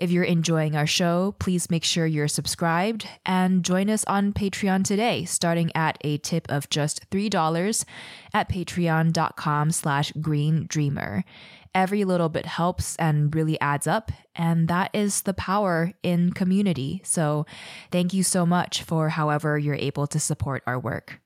If you're enjoying our show, please make sure you're subscribed and join us on Patreon today, starting at a tip of just $3 at patreon.com slash green dreamer. Every little bit helps and really adds up, and that is the power in community. So thank you so much for however you're able to support our work.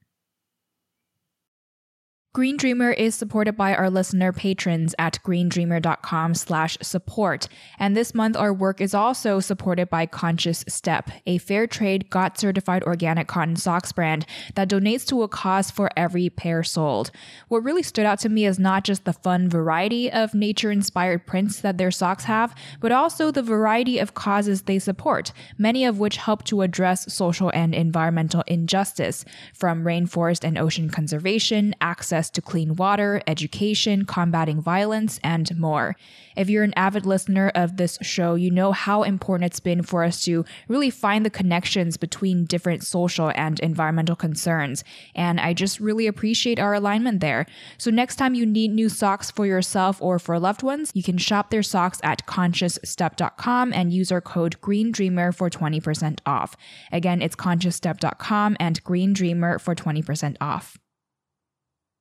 Green Dreamer is supported by our listener patrons at greendreamer.com slash support. And this month, our work is also supported by Conscious Step, a fair trade, GOTS certified organic cotton socks brand that donates to a cause for every pair sold. What really stood out to me is not just the fun variety of nature inspired prints that their socks have, but also the variety of causes they support, many of which help to address social and environmental injustice, from rainforest and ocean conservation, access access to clean water, education, combating violence, and more. If you're an avid listener of this show, you know how important it's been for us to really find the connections between different social and environmental concerns. And I just really appreciate our alignment there. So next time you need new socks for yourself or for loved ones, you can shop their socks at consciousstep.com and use our code GreenDreamer for 20% off. Again, it's consciousstep.com and Green Dreamer for 20% off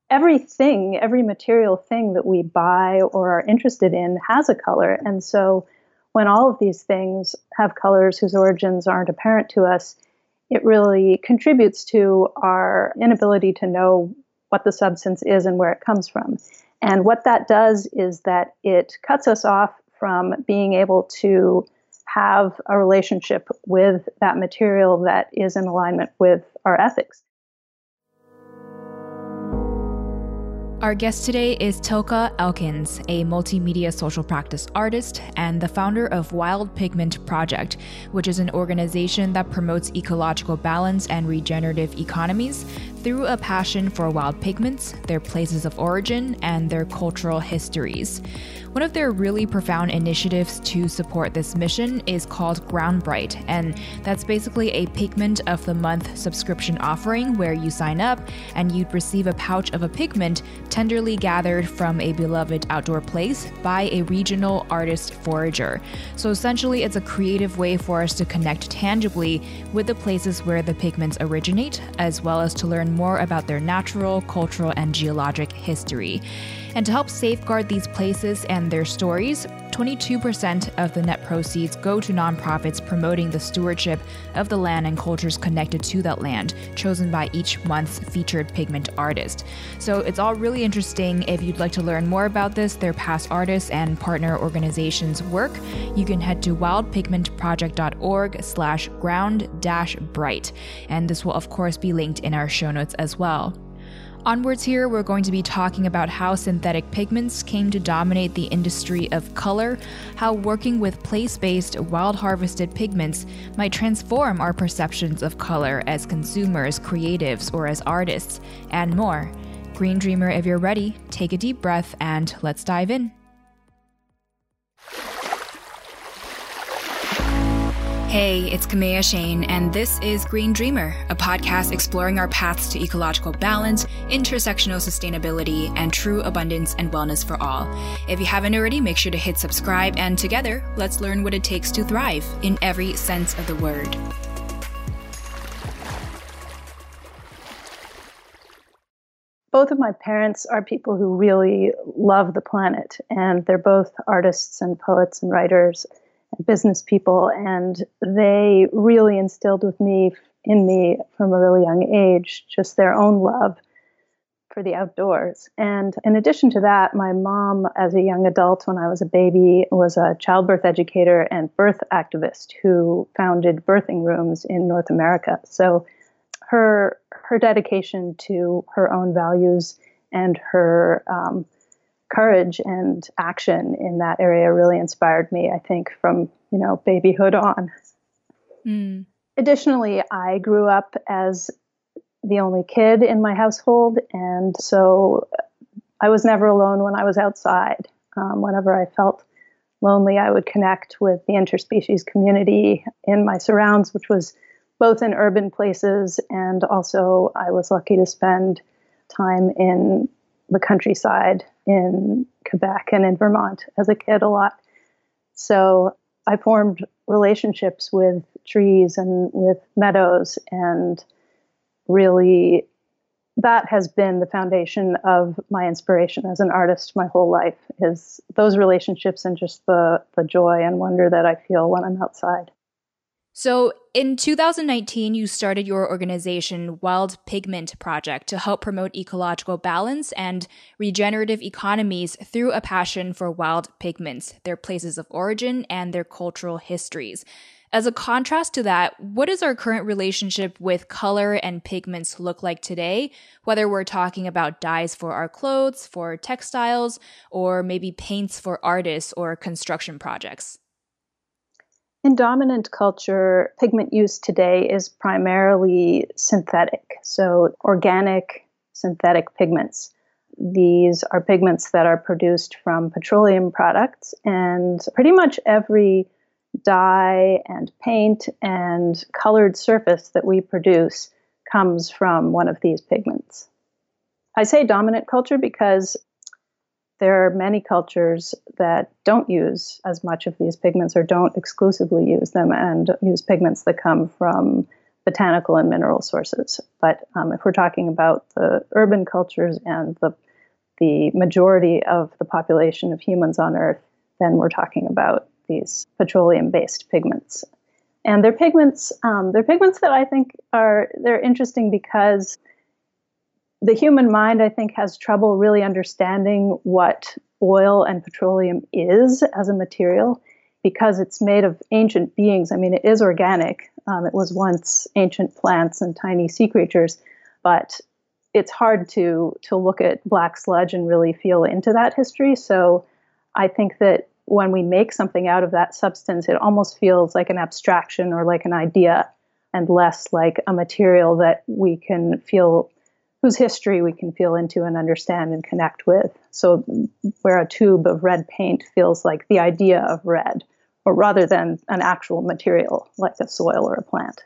everything, every material thing that we buy or are interested in has a color. And so when all of these things have colors whose origins aren't apparent to us, it really contributes to our inability to know what the substance is and where it comes from. And what that does is that it cuts us off from being able to have a relationship with that material that is in alignment with our ethics. Our guest today is Tilke Elkins, a multimedia social practice artist and the founder of Wild Pigment Project, which is an organization that promotes ecological balance and regenerative economies through a passion for wild pigments, their places of origin, and their cultural histories. One of their really profound initiatives to support this mission is called Ground Bright, and that's basically a Pigment of the Month subscription offering where you sign up and you'd receive a pouch of a pigment tenderly gathered from a beloved outdoor place by a regional artist forager. So essentially, it's a creative way for us to connect tangibly with the places where the pigments originate, as well as to learn more about their natural, cultural, and geologic history. And to help safeguard these places and their stories, 22% of the net proceeds go to nonprofits promoting the stewardship of the land and cultures connected to that land, chosen by each month's featured pigment artist. So it's all really interesting. If you'd like to learn more about this, their past artists and partner organizations' work, you can head to wildpigmentproject.org slash ground dash bright. And this will of course be linked in our show notes as well. Onwards, here, we're going to be talking about how synthetic pigments came to dominate the industry of color, how working with place based, wild harvested pigments might transform our perceptions of color as consumers, creatives, or as artists, and more. Green Dreamer, if you're ready, take a deep breath and let's dive in. Hey, it's Kaméa Chayne, and this is Green Dreamer, a podcast exploring our paths to ecological balance, intersectional sustainability, and true abundance and wellness for all. If you haven't already, make sure to hit subscribe, and together, let's learn what it takes to thrive in every sense of the word. Both of my parents are people who really love the planet, and they're both artists and poets and writers business people, and they really instilled with me in me from a really young age just their own love for the outdoors. And in addition to that, my mom, as a young adult when I was a baby, was a childbirth educator and birth activist who founded birthing rooms in North America. So her her dedication to her own values and her um, courage and action in that area really inspired me, I think, from, you know, babyhood on. Mm. Additionally, I grew up as the only kid in my household, and so I was never alone when I was outside. Um, whenever I felt lonely, I would connect with the interspecies community in my surrounds, which was both in urban places and also I was lucky to spend time in the countryside in Quebec and in Vermont as a kid a lot. So I formed relationships with trees and with meadows and really that has been the foundation of my inspiration as an artist my whole life is those relationships and just the the joy and wonder that I feel when I'm outside. So, in 2019, you started your organization, Wild Pigment Project, to help promote ecological balance and regenerative economies through a passion for wild pigments, their places of origin, and their cultural histories. As a contrast to that, what does our current relationship with color and pigments look like today? Whether we're talking about dyes for our clothes, for textiles, or maybe paints for artists or construction projects. In dominant culture, pigment use today is primarily synthetic, so organic synthetic pigments. These are pigments that are produced from petroleum products, and pretty much every dye and paint and colored surface that we produce comes from one of these pigments. I say dominant culture because there are many cultures that don't use as much of these pigments or don't exclusively use them and use pigments that come from botanical and mineral sources. But um, if we're talking about the urban cultures and the the majority of the population of humans on Earth, then we're talking about these petroleum-based pigments. And they're pigments. Um, they're pigments that I think are they're interesting because the human mind, I think, has trouble really understanding what oil and petroleum is as a material because it's made of ancient beings. I mean, it is organic. Um, it was once ancient plants and tiny sea creatures, but it's hard to to look at black sludge and really feel into that history. So I think that when we make something out of that substance, it almost feels like an abstraction or like an idea and less like a material that we can feel whose history we can feel into and understand and connect with. So where a tube of red paint feels like the idea of red or rather than an actual material like a soil or a plant.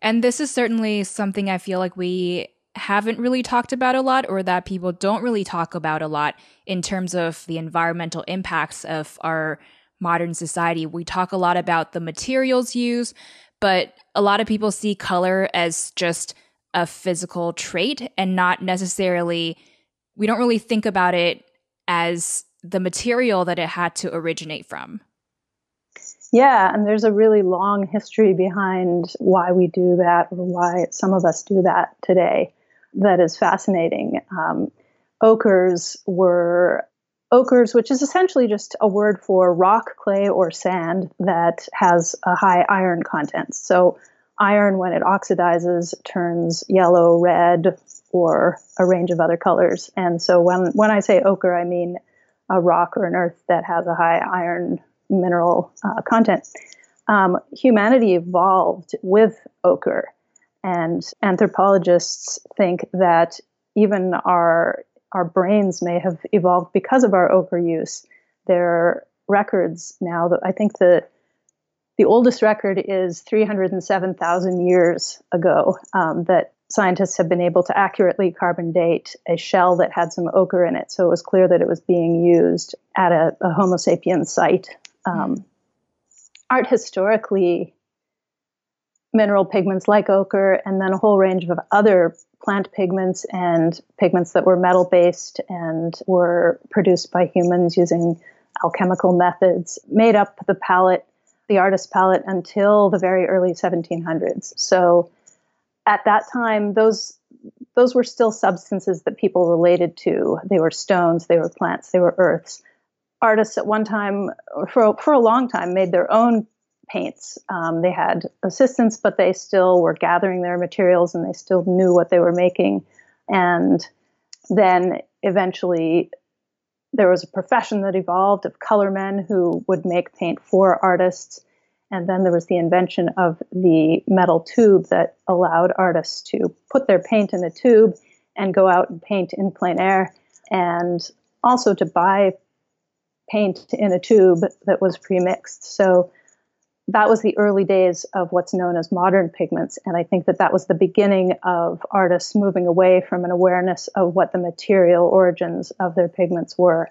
And this is certainly something I feel like we haven't really talked about a lot or that people don't really talk about a lot in terms of the environmental impacts of our modern society. We talk a lot about the materials used, but a lot of people see color as just a physical trait and not necessarily, we don't really think about it as the material that it had to originate from. Yeah, and there's a really long history behind why we do that or why some of us do that today that is fascinating. Um, ochres were ochres, which is essentially just a word for rock, clay, or sand that has a high iron content. So, iron, when it oxidizes, turns yellow, red, or a range of other colors. And so, when, when I say ochre, I mean a rock or an earth that has a high iron mineral uh, content. Um, humanity evolved with ochre. And anthropologists think that even our our brains may have evolved because of our ochre use. There are records now that I think the the oldest record is 307,000 years ago um, that scientists have been able to accurately carbon date a shell that had some ochre in it. So it was clear that it was being used at a, a Homo sapiens site. Um, art historically mineral pigments like ochre, and then a whole range of other plant pigments and pigments that were metal based and were produced by humans using alchemical methods, made up the palette, the artist palette, until the very early 1700s. So at that time, those those were still substances that people related to. They were stones, they were plants, they were earths. Artists at one time, for, for a long time, made their own paints. Um, they had assistants, but they still were gathering their materials and they still knew what they were making. And then eventually, there was a profession that evolved of color men who would make paint for artists. And then there was the invention of the metal tube that allowed artists to put their paint in a tube and go out and paint in plein air, and also to buy paint in a tube that was pre-mixed. So that was the early days of what's known as modern pigments. And I think that that was the beginning of artists moving away from an awareness of what the material origins of their pigments were.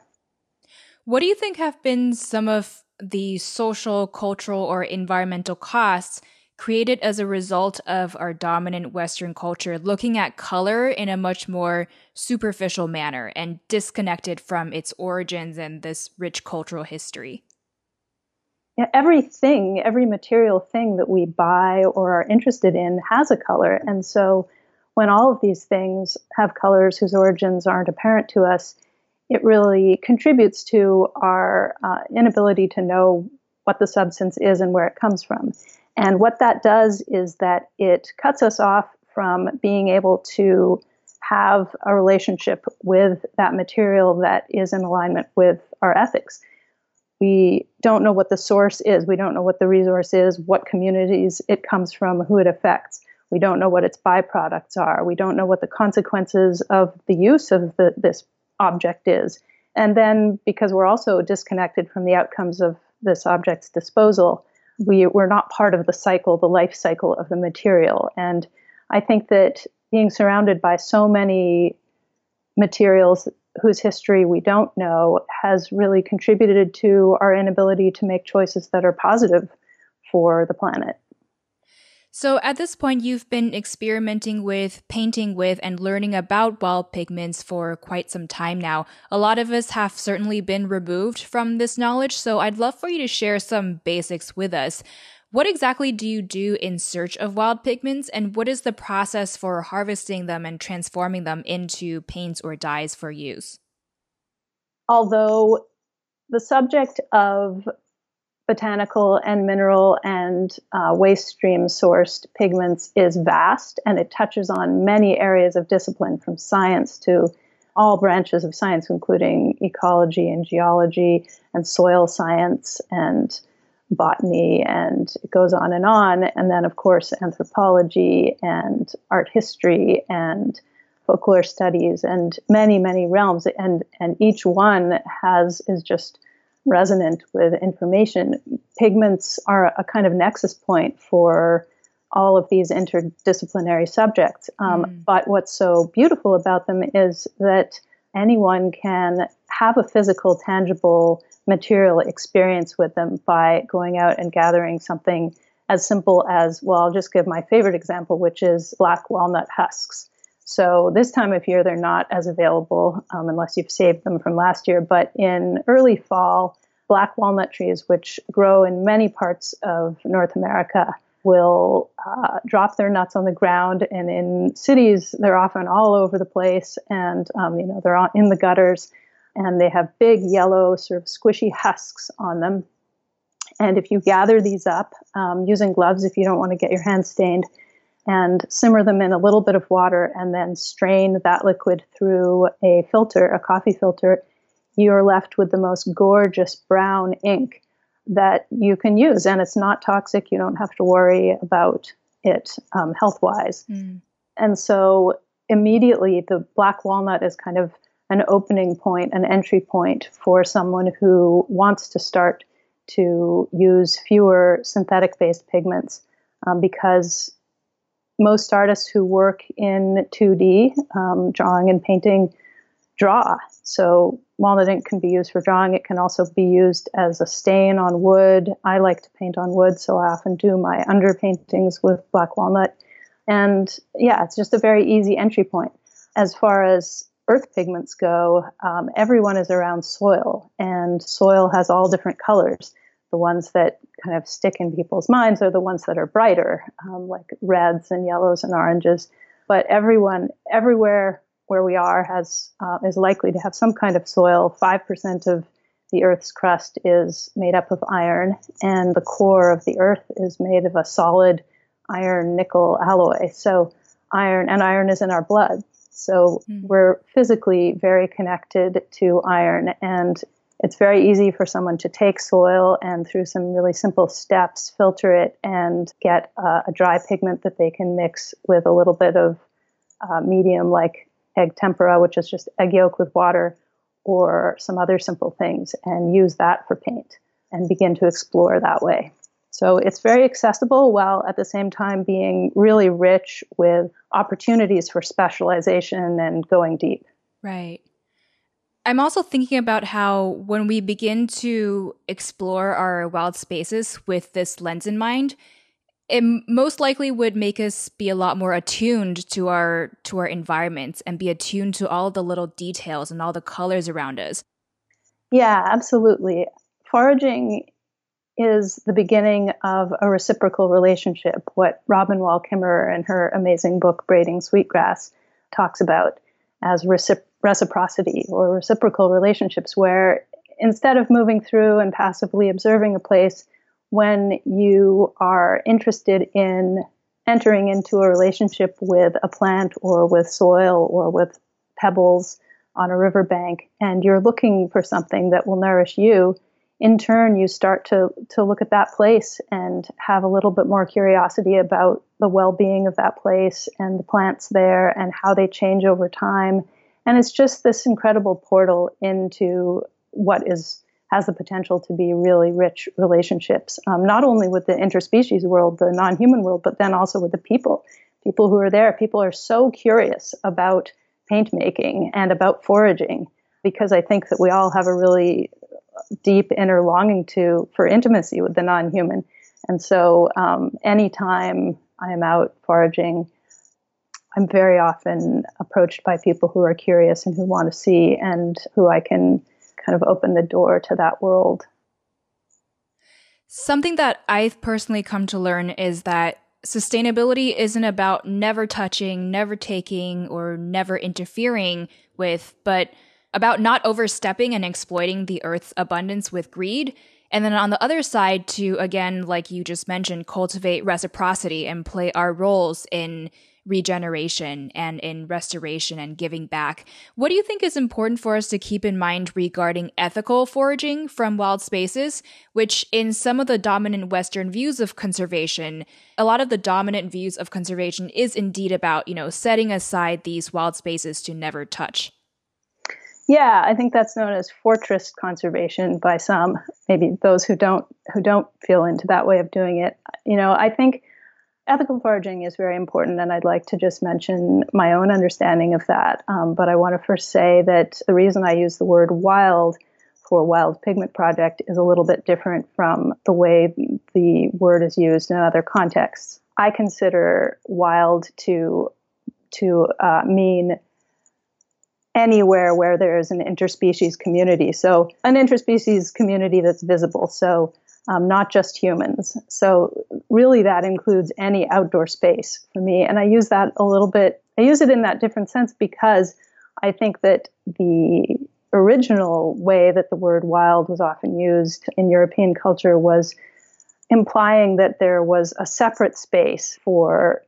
What do you think have been some of the social, cultural, or environmental costs created as a result of our dominant Western culture looking at color in a much more superficial manner and disconnected from its origins and this rich cultural history? Everything, every material thing that we buy or are interested in has a color. And so when all of these things have colors whose origins aren't apparent to us, it really contributes to our uh, inability to know what the substance is and where it comes from. And what that does is that it cuts us off from being able to have a relationship with that material that is in alignment with our ethics. We don't know what the source is. We don't know what the resource is, what communities it comes from, who it affects. We don't know what its byproducts are. We don't know what the consequences of the use of the, this object is. And then, because we're also disconnected from the outcomes of this object's disposal, we, we're not part of the cycle, the life cycle of the material. And I think that being surrounded by so many materials whose history we don't know has really contributed to our inability to make choices that are positive for the planet. So, at this point, you've been experimenting with, painting with, and learning about wild pigments for quite some time now. A lot of us have certainly been removed from this knowledge, so I'd love for you to share some basics with us. What exactly do you do in search of wild pigments, and what is the process for harvesting them and transforming them into paints or dyes for use? Although the subject of botanical and mineral and uh, waste stream sourced pigments is vast and it touches on many areas of discipline from science to all branches of science, including ecology and geology and soil science and botany, and it goes on and on. And then, of course, anthropology and art history and folklore studies and many, many realms. And, and each one has is just resonant with information. Pigments are a kind of nexus point for all of these interdisciplinary subjects. Um, mm. But what's so beautiful about them is that anyone can have a physical, tangible material experience with them by going out and gathering something as simple as, well, I'll just give my favorite example, which is black walnut husks. So this time of year, they're not as available um, unless you've saved them from last year. But in early fall, black walnut trees, which grow in many parts of North America, will uh, drop their nuts on the ground. And in cities, they're often all over the place, and um, you know they're in the gutters, and they have big yellow, sort of squishy husks on them. And if you gather these up um, using gloves, if you don't want to get your hands stained, and simmer them in a little bit of water and then strain that liquid through a filter, a coffee filter, you're left with the most gorgeous brown ink that you can use. And it's not toxic. You don't have to worry about it um, health wise. Mm. And so immediately the black walnut is kind of an opening point, an entry point for someone who wants to start to use fewer synthetic based pigments um, because most artists who work in 2D, um, drawing and painting, draw. So walnut ink can be used for drawing. It can also be used as a stain on wood. I like to paint on wood, so I often do my underpaintings with black walnut. And yeah, it's just a very easy entry point. As far as earth pigments go, um, everyone is around soil, and soil has all different colors. The ones that kind of stick in people's minds are the ones that are brighter, um, like reds and yellows and oranges. But everyone, everywhere where we are, has uh, is likely to have some kind of soil. Five percent of the Earth's crust is made up of iron, and the core of the Earth is made of a solid iron nickel alloy. So iron and iron is in our blood. So mm. we're physically very connected to iron, and it's very easy for someone to take soil and through some really simple steps filter it and get uh, a dry pigment that they can mix with a little bit of uh, medium like egg tempera, which is just egg yolk with water, or some other simple things, and use that for paint and begin to explore that way. So it's very accessible while at the same time being really rich with opportunities for specialization and going deep. Right. I'm also thinking about how when we begin to explore our wild spaces with this lens in mind, it most likely would make us be a lot more attuned to our to our environments and be attuned to all the little details and all the colors around us. Yeah, absolutely. Foraging is the beginning of a reciprocal relationship, what Robin Wall Kimmerer in her amazing book Braiding Sweetgrass talks about as recipro- reciprocity or reciprocal relationships, where instead of moving through and passively observing a place, when you are interested in entering into a relationship with a plant or with soil or with pebbles on a riverbank, and you're looking for something that will nourish you, in turn, you start to, to look at that place and have a little bit more curiosity about the well being of that place and the plants there and how they change over time. And it's just this incredible portal into what is has the potential to be really rich relationships, um, not only with the interspecies world, the non human world, but then also with the people. People who are there, people are so curious about paint making and about foraging because I think that we all have a really deep inner longing to for intimacy with the non-human. And so, um, anytime I am out foraging, I'm very often approached by people who are curious and who want to see, and who I can kind of open the door to that world. Something that I've personally come to learn is that sustainability isn't about never touching, never taking, or never interfering with, but about not overstepping and exploiting the earth's abundance with greed. And then on the other side, to again, like you just mentioned, cultivate reciprocity and play our roles in regeneration and in restoration and giving back. What do you think is important for us to keep in mind regarding ethical foraging from wild spaces, which in some of the dominant Western views of conservation, a lot of the dominant views of conservation is indeed about, you know, setting aside these wild spaces to never touch? Yeah, I think that's known as fortress conservation by some, maybe those who don't who don't feel into that way of doing it. You know, I think ethical foraging is very important, and I'd like to just mention my own understanding of that. Um, but I want to first say that the reason I use the word wild for Wild Pigment Project is a little bit different from the way the word is used in other contexts. I consider wild to to uh, mean anywhere where there is an interspecies community. So, an interspecies community that's visible. So, um, not just humans. So, really, that includes any outdoor space for me. And I use that a little bit, I use it in that different sense because I think that the original way that the word wild was often used in European culture was implying that there was a separate space for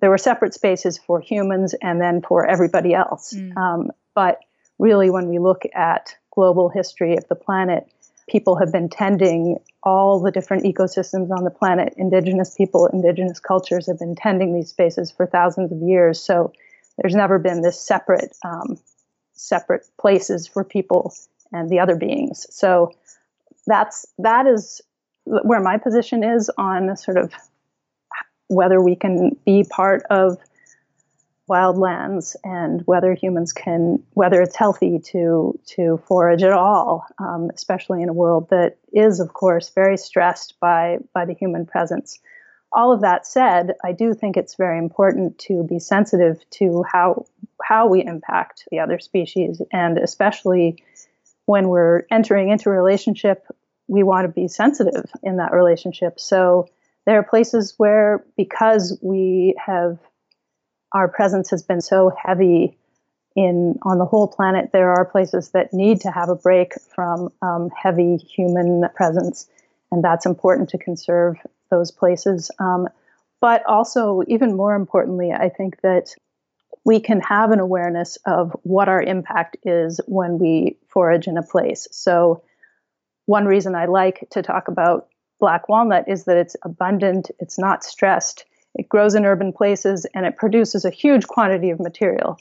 there were separate spaces for humans and then for everybody else. Mm. Um, but really, when we look at global history of the planet, people have been tending all the different ecosystems on the planet. Indigenous people, indigenous cultures have been tending these spaces for thousands of years. So there's never been this separate, um, separate places for people and the other beings. So that's that is where my position is on sort of whether we can be part of wildlands and whether humans can whether it's healthy to to forage at all um, especially in a world that is of course very stressed by by the human presence. All of that said i do think it's very important to be sensitive to how how we impact the other species and especially when we're entering into a relationship we want to be sensitive in that relationship. So there are places where, because we have, our presence has been so heavy in on the whole planet, there are places that need to have a break from um, heavy human presence, and that's important to conserve those places. Um, but also, even more importantly, I think that we can have an awareness of what our impact is when we forage in a place. So, one reason I like to talk about black walnut is that it's abundant, it's not stressed, it grows in urban places, and it produces a huge quantity of material.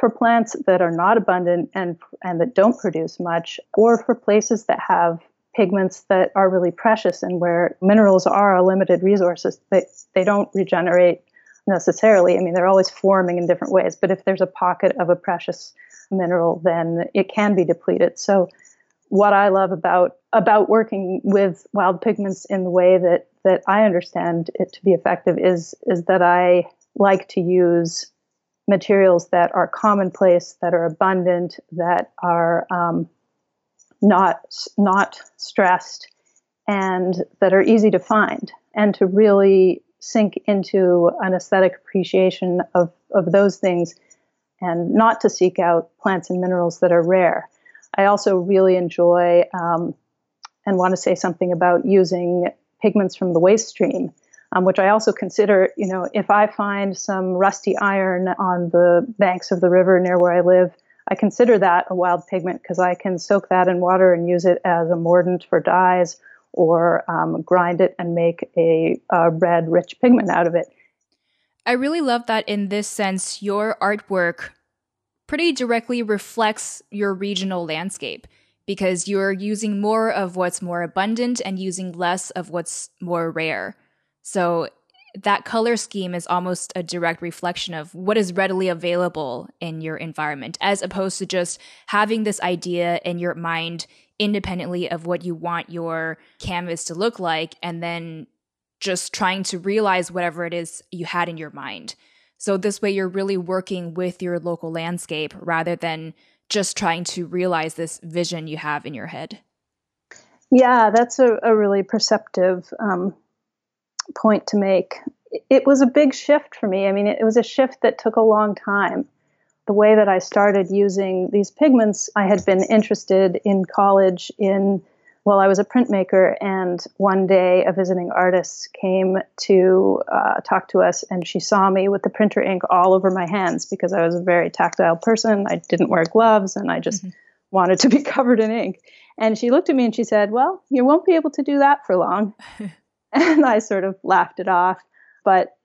For plants that are not abundant and, and that don't produce much, or for places that have pigments that are really precious and where minerals are a limited resources, they, they don't regenerate necessarily. I mean, they're always forming in different ways, but if there's a pocket of a precious mineral, then it can be depleted. So, what I love about about working with wild pigments in the way that that I understand it to be effective is is that I like to use materials that are commonplace, that are abundant, that are um, not not stressed, and that are easy to find, and to really sink into an aesthetic appreciation of, of those things and not to seek out plants and minerals that are rare. I also really enjoy um, and want to say something about using pigments from the waste stream, um, which I also consider, you know, if I find some rusty iron on the banks of the river near where I live, I consider that a wild pigment because I can soak that in water and use it as a mordant for dyes or um, grind it and make a, a red, rich pigment out of it. I really love that in this sense, your artwork pretty directly reflects your regional landscape because you're using more of what's more abundant and using less of what's more rare. So that color scheme is almost a direct reflection of what is readily available in your environment, as opposed to just having this idea in your mind independently of what you want your canvas to look like and then just trying to realize whatever it is you had in your mind. So this way you're really working with your local landscape rather than just trying to realize this vision you have in your head. Yeah, that's a, a really perceptive um, point to make. It was a big shift for me. I mean, it was a shift that took a long time the way that I started using these pigments, I had been interested in college in, well, I was a printmaker, and one day a visiting artist came to uh, talk to us, and she saw me with the printer ink all over my hands because I was a very tactile person. I didn't wear gloves, and I just mm-hmm. wanted to be covered in ink. And she looked at me and she said, Well, you won't be able to do that for long. and I sort of laughed it off. But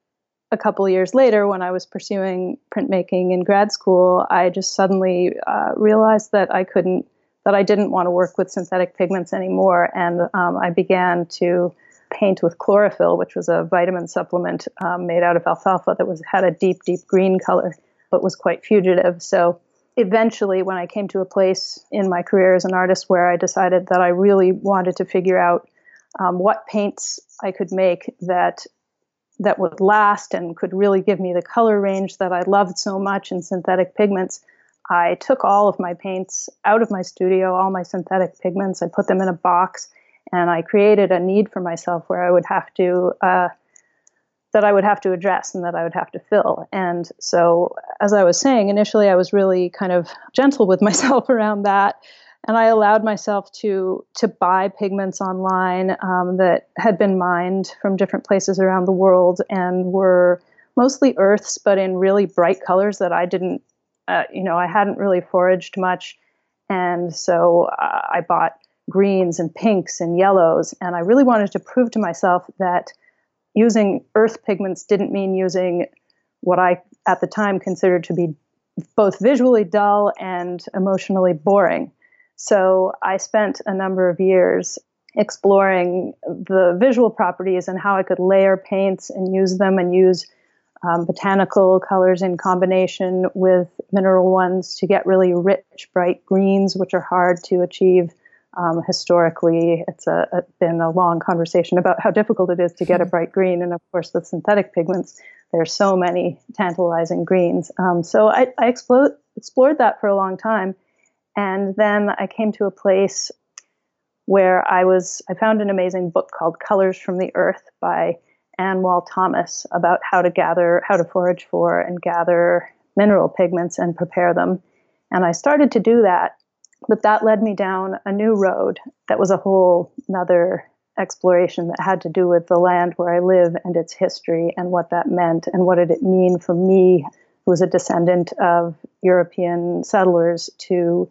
a couple years later, when I was pursuing printmaking in grad school, I just suddenly uh, realized that I couldn't, that I didn't want to work with synthetic pigments anymore, and um, I began to paint with chlorophyll, which was a vitamin supplement um, made out of alfalfa that was had a deep, deep green color, but was quite fugitive. So eventually, when I came to a place in my career as an artist where I decided that I really wanted to figure out um, what paints I could make that that would last and could really give me the color range that I loved so much in synthetic pigments. I took all of my paints out of my studio, all my synthetic pigments, I put them in a box, and I created a need for myself where I would have to uh, that I would have to address and that I would have to fill. And so, as I was saying, initially I was really kind of gentle with myself around that and I allowed myself to to buy pigments online um, that had been mined from different places around the world and were mostly earths, but in really bright colors that I didn't, uh, you know, I hadn't really foraged much, and so uh, I bought greens and pinks and yellows, and I really wanted to prove to myself that using earth pigments didn't mean using what I at the time considered to be both visually dull and emotionally boring. So I spent a number of years exploring the visual properties and how I could layer paints and use them and use um, botanical colors in combination with mineral ones to get really rich, bright greens, which are hard to achieve um, historically. It's a, a, been a long conversation about how difficult it is to get a hmm. bright green. And of course, with synthetic pigments, there's so many tantalizing greens. Um, so I, I explored, explored that for a long time. And then I came to a place where I was, I found an amazing book called Colors from the Earth by Ann Wall Thomas about how to gather, how to forage for and gather mineral pigments and prepare them. And I started to do that, but that led me down a new road that was a whole another exploration that had to do with the land where I live and its history and what that meant and what did it mean for me who was a descendant of European settlers, to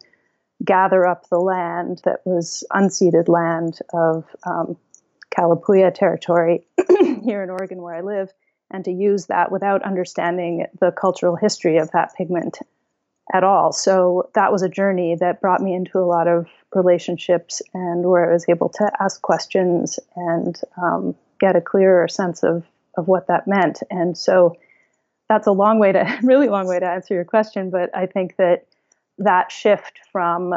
gather up the land that was unceded land of um, Kalapuya territory here in Oregon, where I live, and to use that without understanding the cultural history of that pigment at all. So that was a journey that brought me into a lot of relationships and where I was able to ask questions and um, get a clearer sense of, of what that meant. And so that's a long way to, really long way to answer your question, but I think that that shift from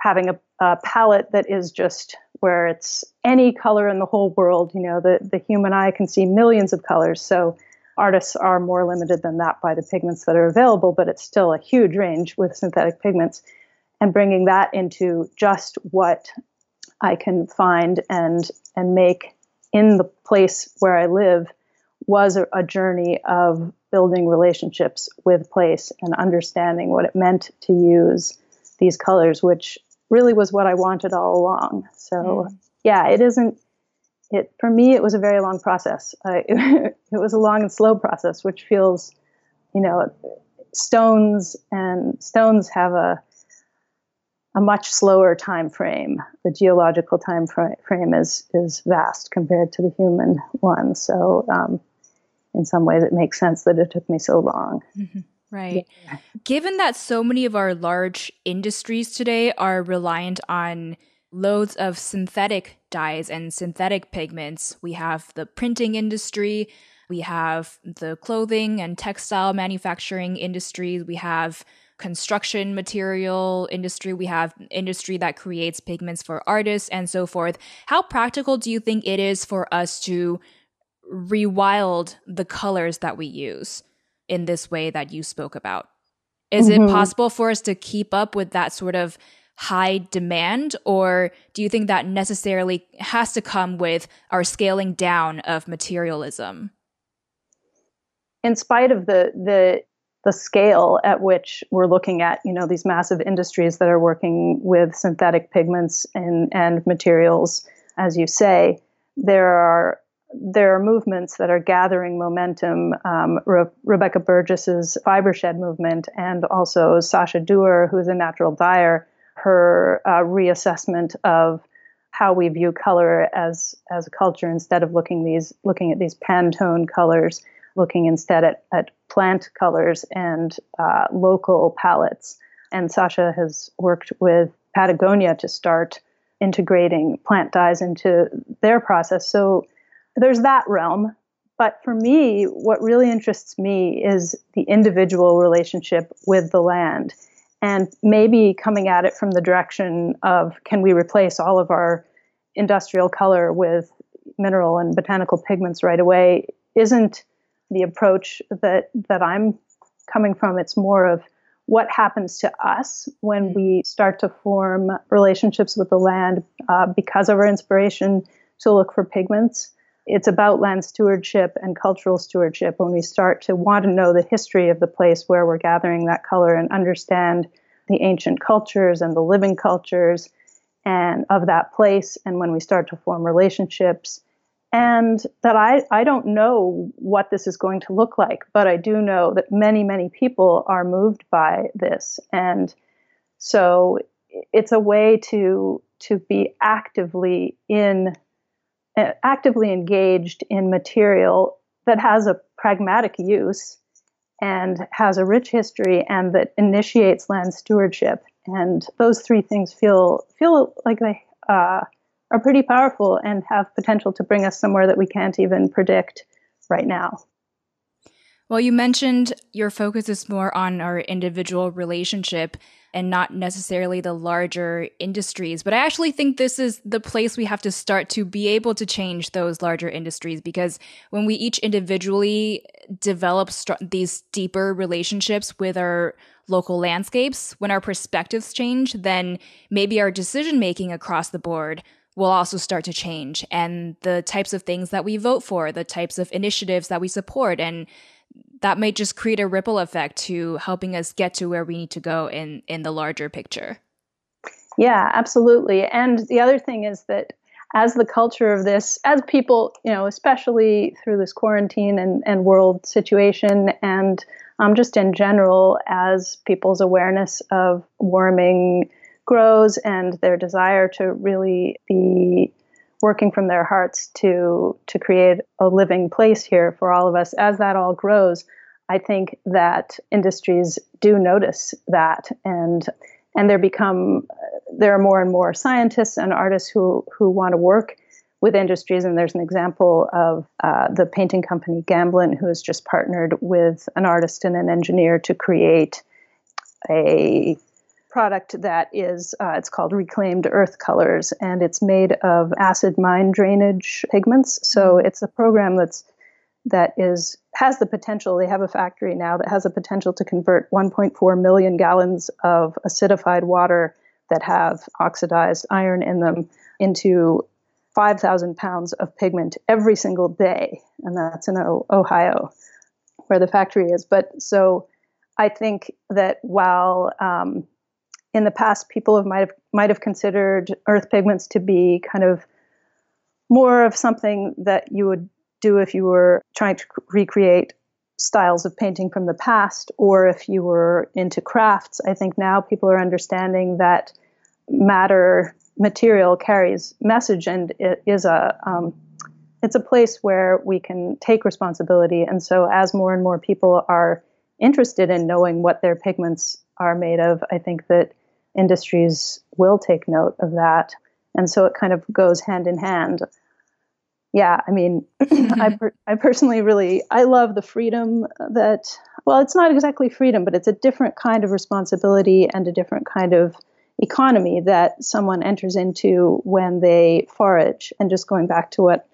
having a, a palette that is just where it's any color in the whole world, you know, the, the human eye can see millions of colors. So artists are more limited than that by the pigments that are available, but it's still a huge range with synthetic pigments. And bringing that into just what I can find and and make in the place where I live was a, a journey of building relationships with place and understanding what it meant to use these colors, which really was what I wanted all along. So mm. yeah, it isn't it for me it was a very long process uh, it, it, was a long and slow process which feels you know stones and stones have a a much slower time frame the geological time frame is is vast compared to the human one so um, in some ways it makes sense that it took me so long mm-hmm. Right. Yeah. Given that so many of our large industries today are reliant on loads of synthetic dyes and synthetic pigments. We have the printing industry, we have the clothing and textile manufacturing industries, we have construction material industry, we have industry that creates pigments for artists and so forth. How practical do you think it is for us to rewild the colors that we use in this way that you spoke about? Is mm-hmm. it possible for us to keep up with that sort of high demand, or do you think that necessarily has to come with our scaling down of materialism? In spite of the the the scale at which we're looking at, you know, these massive industries that are working with synthetic pigments and, and materials, as you say, there are there are movements that are gathering momentum. Um, Re- Rebecca Burgess's Fibershed movement, and also Sasha Duerr, who's a natural dyer, her uh, reassessment of how we view color as as a culture instead of looking these looking at these Pantone colors, looking instead at, at plant colors and uh, local palettes. And Sasha has worked with Patagonia to start integrating plant dyes into their process. So there's that realm. But for me, what really interests me is the individual relationship with the land and maybe coming at it from the direction of can we replace all of our industrial color with mineral and botanical pigments right away isn't the approach that that I'm coming from. It's more of what happens to us when we start to form relationships with the land uh, because of our inspiration to look for pigments it's about land stewardship and cultural stewardship when we start to want to know the history of the place where we're gathering that color and understand the ancient cultures and the living cultures and of that place and when we start to form relationships. And that I, I don't know what this is going to look like but i do know that many many people are moved by this. And so it's a way to to be actively in actively engaged in material that has a pragmatic use and has a rich history and that initiates land stewardship. And those three things feel feel like they uh, are pretty powerful and have potential to bring us somewhere that we can't even predict right now. Well, you mentioned your focus is more on our individual relationship and not necessarily the larger industries. But I actually think this is the place we have to start to be able to change those larger industries because when we each individually develop st- these deeper relationships with our local landscapes, when our perspectives change, then maybe our decision making across the board will also start to change and the types of things that we vote for, the types of initiatives that we support and that may just create a ripple effect to helping us get to where we need to go in in the larger picture. Yeah, absolutely. And the other thing is that as the culture of this, as people, you know, especially through this quarantine and, and world situation, and um, just in general, as people's awareness of warming grows and their desire to really be working from their hearts to to create a living place here for all of us. As that all grows i think that industries do notice that and and there become there are more and more scientists and artists who who want to work with industries. And there's an example of uh, the painting company Gamblin who has just partnered with an artist and an engineer to create a product that is uh, it's called reclaimed earth colors and it's made of acid mine drainage pigments so mm-hmm. it's a program that's that is has the potential they have a factory now that has the potential to convert 1.4 million gallons of acidified water that have oxidized iron in them into 5,000 pounds of pigment every single day and that's in ohio where the factory is but so i think that while um, in the past people have might have might have considered earth pigments to be kind of more of something that you would do if you were trying to recreate styles of painting from the past or if you were into crafts. I think now people are understanding that matter material carries message and it is a um, it's a place where we can take responsibility. And so as more and more people are interested in knowing what their pigments are made of i think that industries will take note of that. And so it kind of goes hand in hand. Yeah, I mean, I, per- I personally really, I love the freedom that, well, it's not exactly freedom, but it's a different kind of responsibility and a different kind of economy that someone enters into when they forage. And just going back to what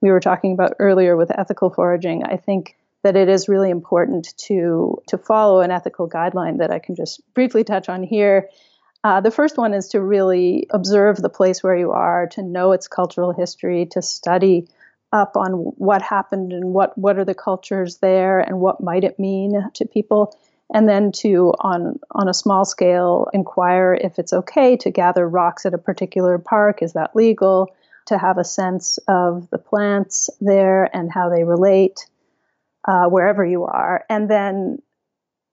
we were talking about earlier with ethical foraging, I think that it is really important to to follow an ethical guideline that I can just briefly touch on here. Uh, the first one is to really observe the place where you are, to know its cultural history, to study up on what happened and what, what are the cultures there and what might it mean to people. And then to, on, on a small scale, inquire if it's okay to gather rocks at a particular park. Is that legal? To have a sense of the plants there and how they relate uh, wherever you are. And then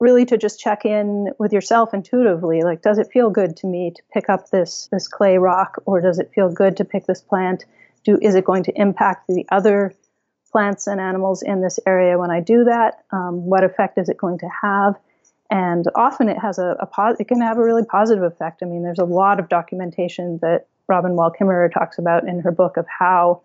really to just check in with yourself intuitively like does it feel good to me to pick up this this clay rock or does it feel good to pick this plant? Do is it going to impact the other plants and animals in this area when i do that? Um, what effect is it going to have? And often it has a, a it can have a really positive effect. I mean there's a lot of documentation that robin wall kimmerer talks about in her book of how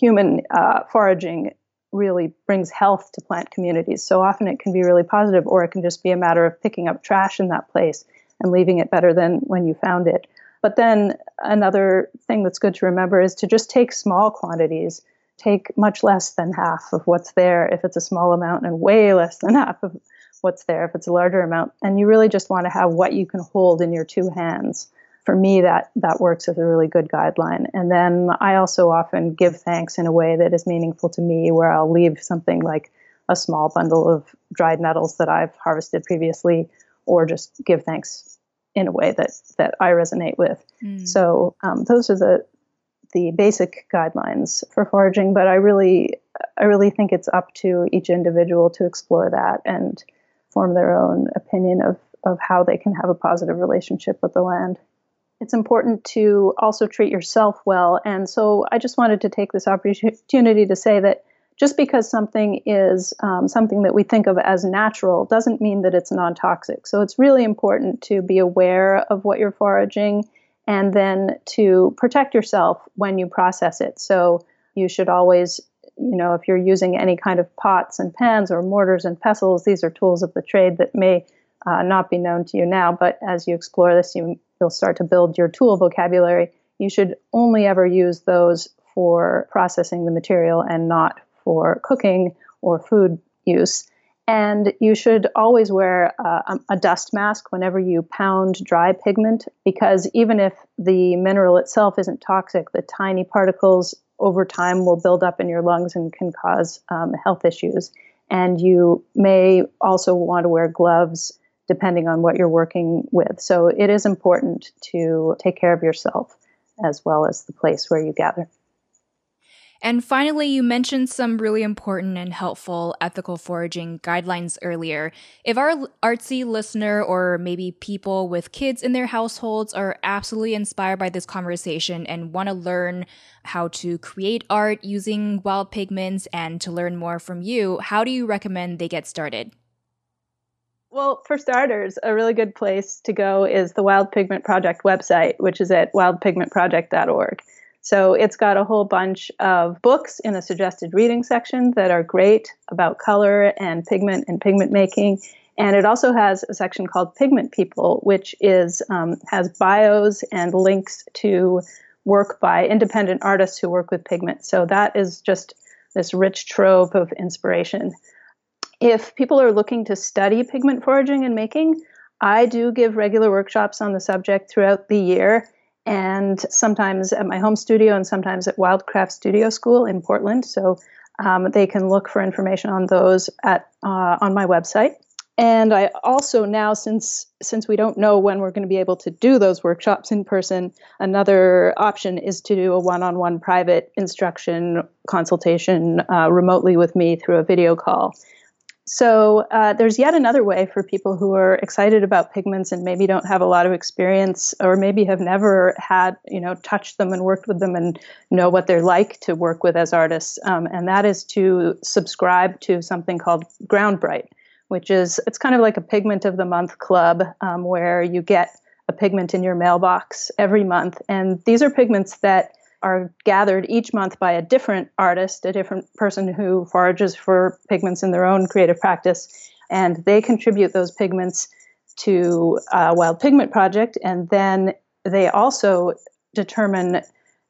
human uh, foraging really brings health to plant communities. So often it can be really positive, or it can just be a matter of picking up trash in that place and leaving it better than when you found it. But then another thing that's good to remember is to just take small quantities. Take much less than half of what's there if it's a small amount, and way less than half of what's there if it's a larger amount. And you really just want to have what you can hold in your two hands for me that that works as a really good guideline. And then i also often give thanks in a way that is meaningful to me where i'll leave something like a small bundle of dried nettles that i've harvested previously or just give thanks in a way that that i resonate with. Mm. so um, those are the the basic guidelines for foraging but i really i really think it's up to each individual to explore that and form their own opinion of of how they can have a positive relationship with the land it's important to also treat yourself well. And so I just wanted to take this opportunity to say that just because something is um, something that we think of as natural doesn't mean that it's non toxic. So it's really important to be aware of what you're foraging and then to protect yourself when you process it. So you should always, you know, if you're using any kind of pots and pans or mortars and pestles, these are tools of the trade that may uh, not be known to you now, but as you explore this, you you'll start to build your tool vocabulary, you should only ever use those for processing the material and not for cooking or food use. And you should always wear uh, a dust mask whenever you pound dry pigment, because even if the mineral itself isn't toxic, the tiny particles over time will build up in your lungs and can cause um, health issues. And you may also want to wear gloves depending on what you're working with. So it is important to take care of yourself as well as the place where you gather. And finally, you mentioned some really important and helpful ethical foraging guidelines earlier. If our artsy listener or maybe people with kids in their households are absolutely inspired by this conversation and want to learn how to create art using wild pigments and to learn more from you, how do you recommend they get started? Well, for starters, a really good place to go is the Wild Pigment Project website, which is at wildpigmentproject.org. So it's got a whole bunch of books in a suggested reading section that are great about color and pigment and pigment making. And it also has a section called Pigment People, which is um, has bios and links to work by independent artists who work with pigment. So that is just this rich trove of inspiration. If people are looking to study pigment foraging and making, I do give regular workshops on the subject throughout the year and sometimes at my home studio and sometimes at Wildcraft Studio School in Portland. So um, they can look for information on those at uh, on my website. And I also now, since since we don't know when we're going to be able to do those workshops in person, another option is to do a one-on-one private instruction consultation uh, remotely with me through a video call. So uh, there's yet another way for people who are excited about pigments and maybe don't have a lot of experience or maybe have never had, you know, touched them and worked with them and know what they're like to work with as artists. Um, and that is to subscribe to something called Ground Bright, which is, it's kind of like a pigment of the month club um, where you get a pigment in your mailbox every month. And these are pigments that are gathered each month by a different artist, a different person who forages for pigments in their own creative practice, and they contribute those pigments to a Wild Pigment Project, and then they also determine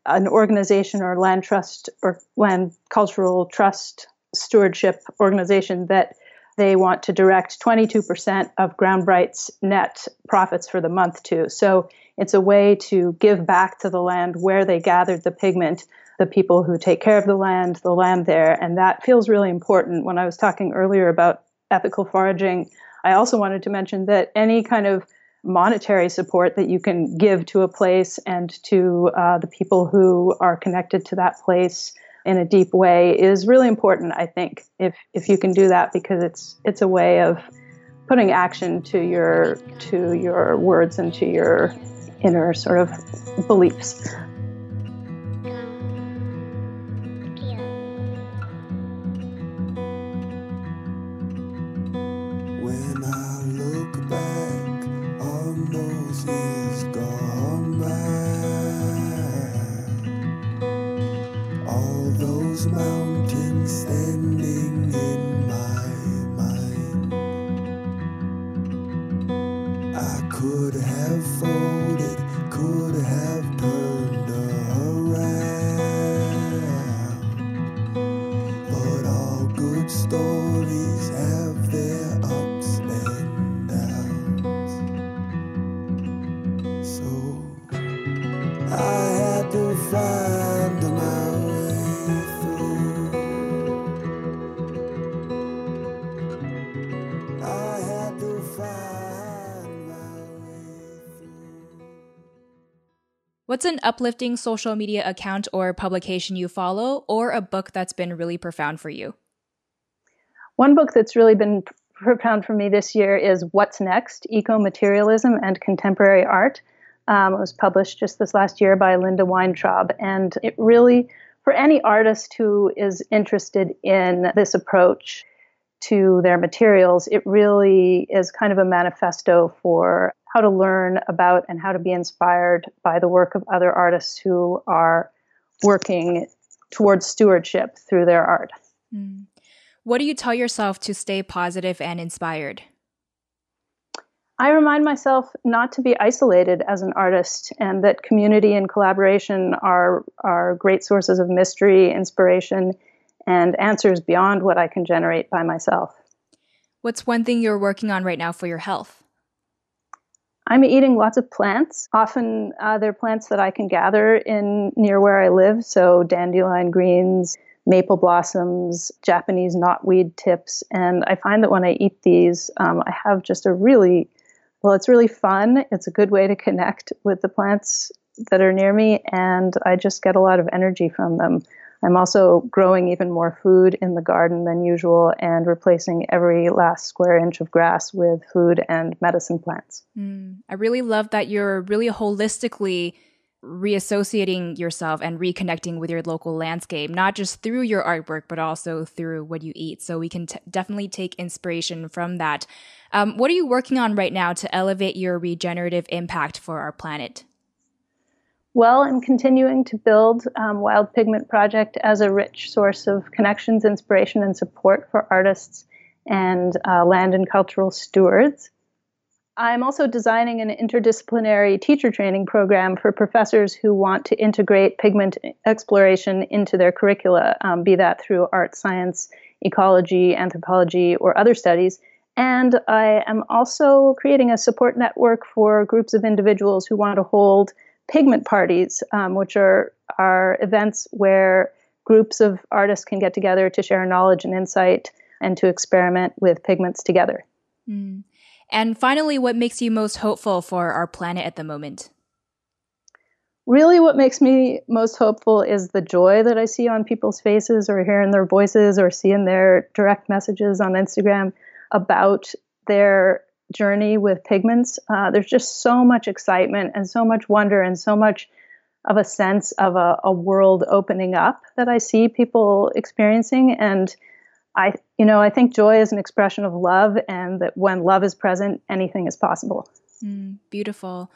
an organization or land trust or land cultural trust stewardship organization that they want to direct 22% of Groundbright's net profits for the month to. So it's a way to give back to the land where they gathered the pigment, the people who take care of the land, the land there. And that feels really important. When I was talking earlier about ethical foraging, I also wanted to mention that any kind of monetary support that you can give to a place and to uh, the people who are connected to that place in a deep way is really important i think if if you can do that because it's it's a way of putting action to your to your words and to your inner sort of beliefs. What's an uplifting social media account or publication you follow, or a book that's been really profound for you? One book that's really been profound for me this year is What's Next Eco Materialism and Contemporary Art. Um, it was published just this last year by Linda Weintraub, and it really, for any artist who is interested in this approach to their materials, it really is kind of a manifesto for how to learn about and how to be inspired by the work of other artists who are working towards stewardship through their art. Mm. What do you tell yourself to stay positive and inspired? I remind myself not to be isolated as an artist and that community and collaboration are, are great sources of mystery, inspiration, and answers beyond what I can generate by myself. What's one thing you're working on right now for your health? I'm eating lots of plants. Often uh, they're plants that I can gather in near where I live. So dandelion greens, maple blossoms, Japanese knotweed tips. And I find that when I eat these, um, I have just a really, well, it's really fun. It's a good way to connect with the plants that are near me. And I just get a lot of energy from them. I'm also growing even more food in the garden than usual and replacing every last square inch of grass with food and medicine plants. Mm, I really love that you're really holistically reassociating yourself and reconnecting with your local landscape, not just through your artwork, but also through what you eat. So we can t- definitely take inspiration from that. Um, what are you working on right now to elevate your regenerative impact for our planet? Well, I'm continuing to build um, Wild Pigment Project as a rich source of connections, inspiration, and support for artists and uh, land and cultural stewards. I'm also designing an interdisciplinary teacher training program for professors who want to integrate pigment exploration into their curricula, um, be that through art, science, ecology, anthropology, or other studies. And I am also creating a support network for groups of individuals who want to hold pigment parties, um, which are, are events where groups of artists can get together to share knowledge and insight and to experiment with pigments together. Mm. And finally, what makes you most hopeful for our planet at the moment? Really, what makes me most hopeful is the joy that I see on people's faces, or hear in their voices, or see in their direct messages on Instagram about their journey with pigments. Uh, there's just so much excitement and so much wonder and so much of a sense of a, a world opening up that I see people experiencing. And I, you know, I think joy is an expression of love, and that when love is present, anything is possible. Mm, beautiful.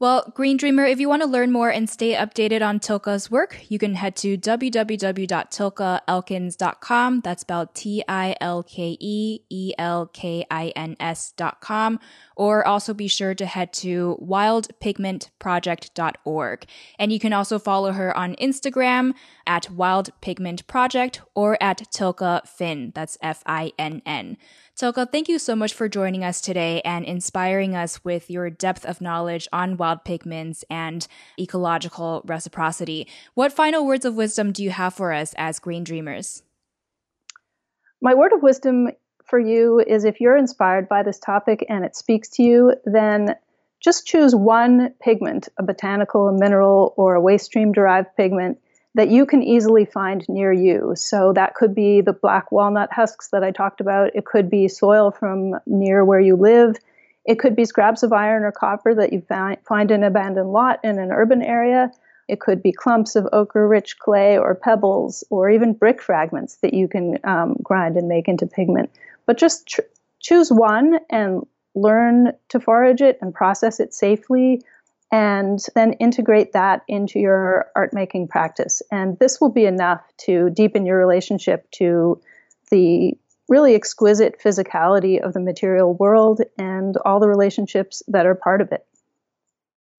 Well, Green Dreamer, if you want to learn more and stay updated on Tilke's work, you can head to www.tilkeelkins.com. That's spelled T-I-L-K-E-E-L-K-I-N-S.com. Or also be sure to head to wildpigmentproject.org. And you can also follow her on Instagram at wildpigmentproject or at Tilke Finn. That's F-I-N-N. Tilke, thank you so much for joining us today and inspiring us with your depth of knowledge on wild pigments and ecological reciprocity. What final words of wisdom do you have for us as green dreamers? My word of wisdom for you is if you're inspired by this topic and it speaks to you, then just choose one pigment, a botanical, a mineral, or a waste stream derived pigment that you can easily find near you. So that could be the black walnut husks that I talked about. It could be soil from near where you live. It could be scraps of iron or copper that you find in an abandoned lot in an urban area. It could be clumps of ochre rich clay or pebbles or even brick fragments that you can um, grind and make into pigment. But just tr- choose one and learn to forage it and process it safely and then integrate that into your art making practice. And this will be enough to deepen your relationship to the really exquisite physicality of the material world and all the relationships that are part of it.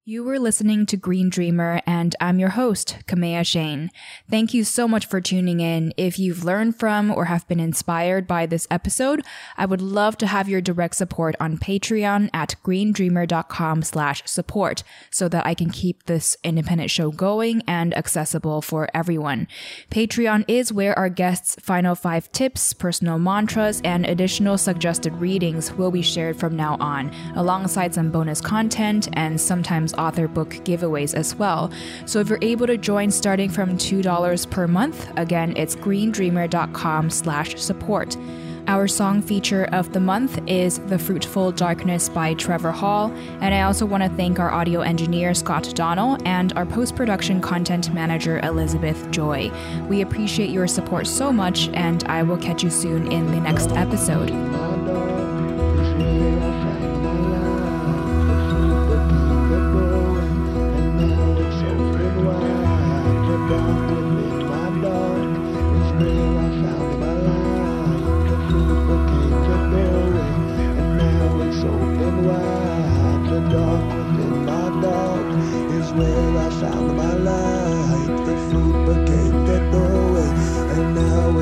You were listening to Green Dreamer, and I'm your host, Kaméa Chayne. Thank you so much for tuning in. If you've learned from or have been inspired by this episode, I would love to have your direct support on Patreon at greendreamer.com slash support so that I can keep this independent show going and accessible for everyone. Patreon is where our guests' final five tips, personal mantras, and additional suggested readings will be shared from now on, alongside some bonus content and sometimes author book giveaways as well. So if you're able to join starting from $2 per month, again, it's greendreamer.com slash support. Our song feature of the month is The Fruitful Darkness by Trevor Hall. And I also want to thank our audio engineer, Scott Donnell, and our post production content manager, Elizabeth Joy. We appreciate your support so much, and I will catch you soon in the next episode.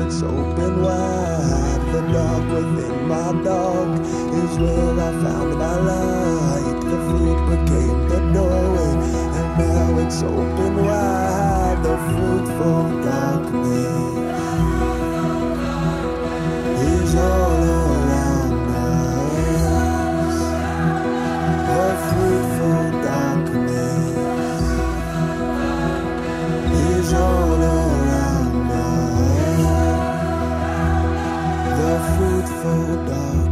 It's open wide, the dog within my dog is where I found my light. The food became the doorway, and now it's open wide. The fruitful darkness. voltar.